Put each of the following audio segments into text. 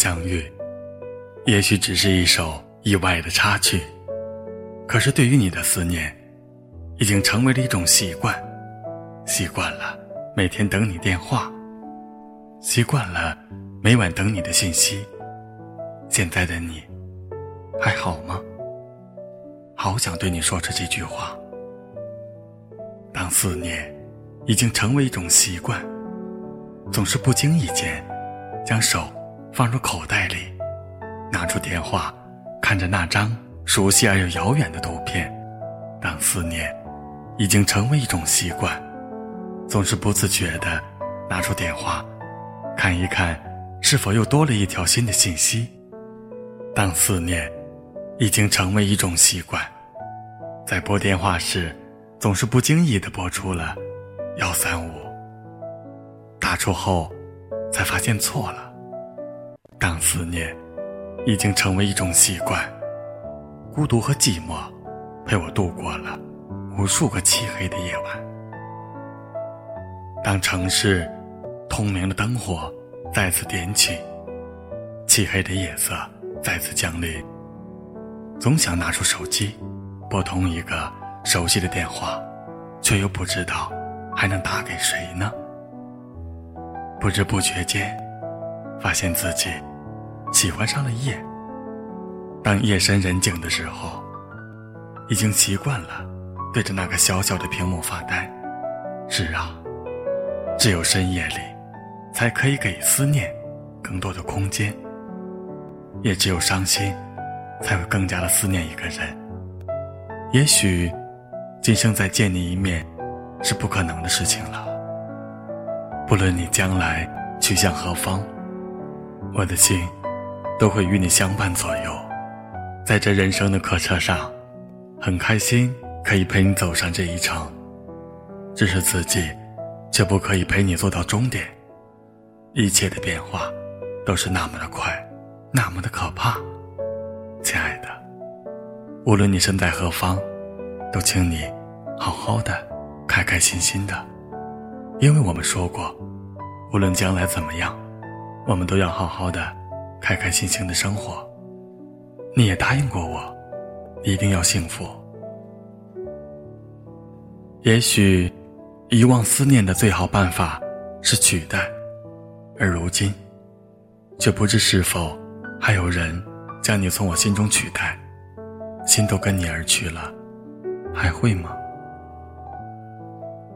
相遇，也许只是一首意外的插曲，可是对于你的思念，已经成为了一种习惯，习惯了每天等你电话，习惯了每晚等你的信息。现在的你，还好吗？好想对你说出这句话。当思念已经成为一种习惯，总是不经意间，将手放入口袋里，拿出电话，看着那张熟悉而又遥远的图片。当思念已经成为一种习惯，总是不自觉地拿出电话，看一看是否又多了一条新的信息。当思念已经成为一种习惯，在拨电话时，总是不经意地拨出了幺三五。打出后，才发现错了。当思念已经成为一种习惯，孤独和寂寞陪我度过了无数个漆黑的夜晚。当城市通明的灯火再次点起，漆黑的夜色。再次降临，总想拿出手机，拨通一个熟悉的电话，却又不知道还能打给谁呢？不知不觉间，发现自己喜欢上了夜。当夜深人静的时候，已经习惯了对着那个小小的屏幕发呆。是啊，只有深夜里，才可以给思念更多的空间。也只有伤心，才会更加的思念一个人。也许，今生再见你一面，是不可能的事情了。不论你将来去向何方，我的心，都会与你相伴左右。在这人生的客车上，很开心可以陪你走上这一程，只是自己，却不可以陪你走到终点。一切的变化，都是那么的快。那么的可怕，亲爱的，无论你身在何方，都请你好好的、开开心心的，因为我们说过，无论将来怎么样，我们都要好好的、开开心心的生活。你也答应过我，一定要幸福。也许，遗忘思念的最好办法是取代，而如今，却不知是否。还有人将你从我心中取代，心都跟你而去了，还会吗？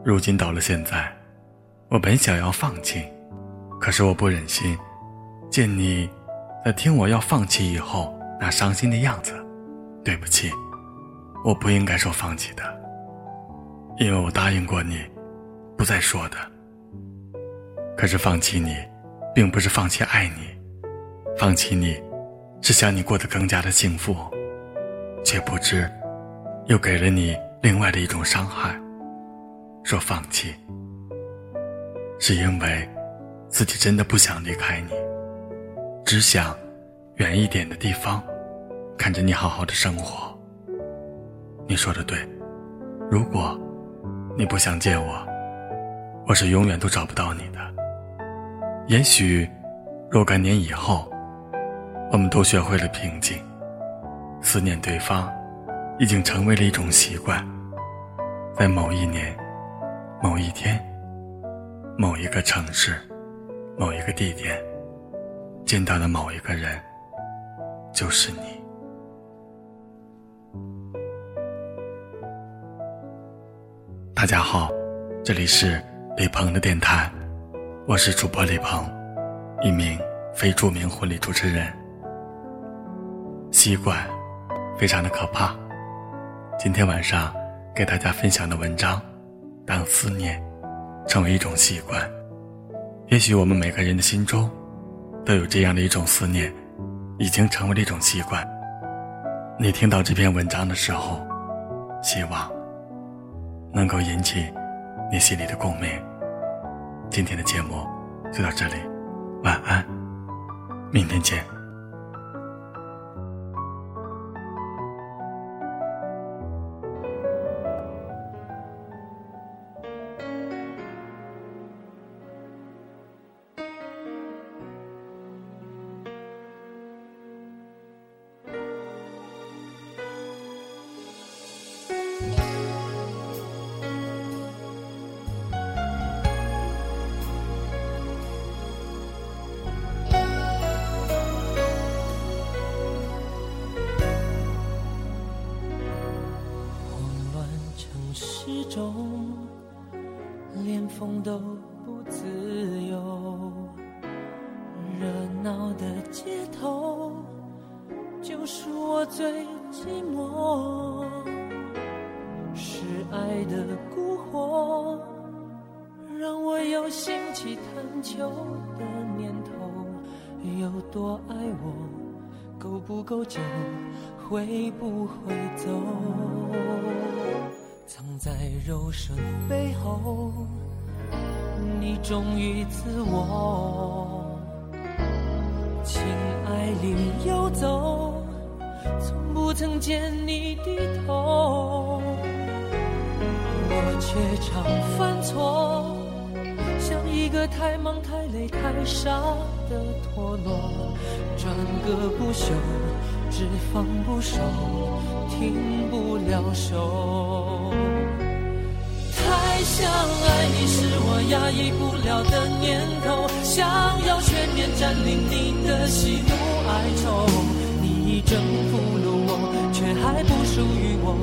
如今到了现在，我本想要放弃，可是我不忍心见你在听我要放弃以后那伤心的样子。对不起，我不应该说放弃的，因为我答应过你，不再说的。可是放弃你，并不是放弃爱你。放弃你，是想你过得更加的幸福，却不知，又给了你另外的一种伤害。说放弃，是因为自己真的不想离开你，只想远一点的地方，看着你好好的生活。你说的对，如果你不想见我，我是永远都找不到你的。也许若干年以后。我们都学会了平静，思念对方，已经成为了一种习惯。在某一年、某一天、某一个城市、某一个地点，见到的某一个人，就是你。大家好，这里是李鹏的电台，我是主播李鹏，一名非著名婚礼主持人。习惯，非常的可怕。今天晚上给大家分享的文章，当思念成为一种习惯，也许我们每个人的心中都有这样的一种思念，已经成为了一种习惯。你听到这篇文章的时候，希望能够引起你心里的共鸣。今天的节目就到这里，晚安，明天见。中，连风都不自由。热闹的街头，就是我最寂寞。是爱的蛊惑，让我有兴起探求的念头。有多爱我，够不够久，会不会走？柔声背后，你忠于自我，情爱里游走，从不曾见你低头，我却常犯错，像一个太忙太累太傻的陀螺，转个不休，只放不收，停不了手。想爱你是我压抑不了的念头，想要全面占领你的喜怒哀愁。你已征服了我，却还不属于我，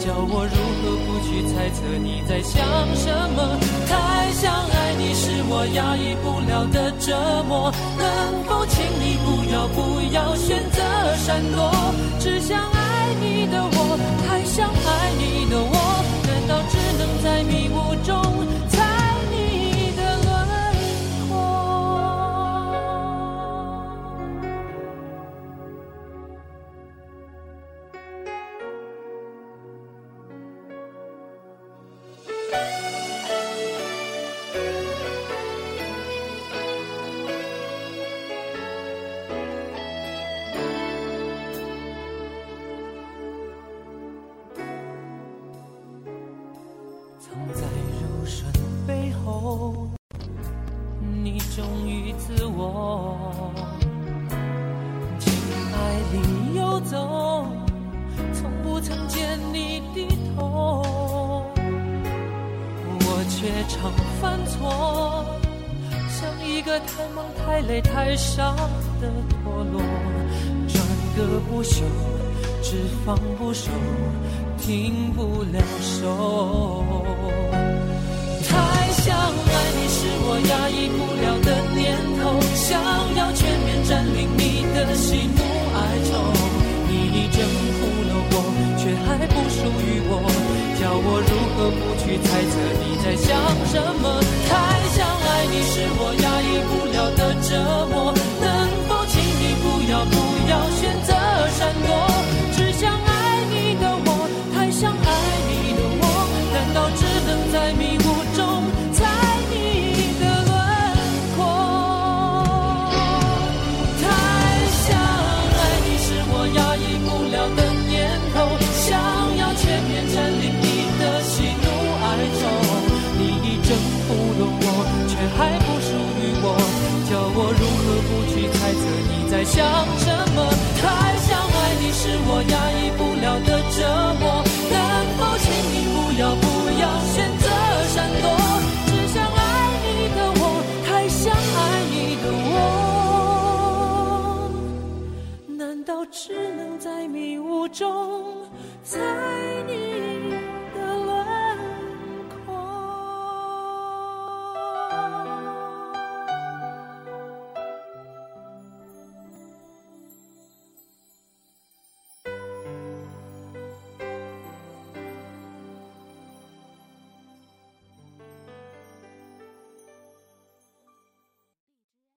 叫我如何不去猜测你在想什么？太想爱你是我压抑不了的折磨，能否请你藏在柔顺背后，你忠于自我，情爱里游走，从不曾见你低头，我却常犯错，像一个太忙太累太傻的陀螺，转个不休，只放不收。停不了手，太想爱你是我压抑不了的念头，想要全面占领你的喜怒哀愁。你已征服了我，却还不属于我，叫我如何不去猜测你在想什么？太想爱你是我压抑不了的折磨，能否请你不要不要选择闪躲？在想什么？太想爱你是我压抑不了的折磨。能否请你不要不要选择闪躲，只想爱你的我，太想爱你的我，难道只能在迷雾中？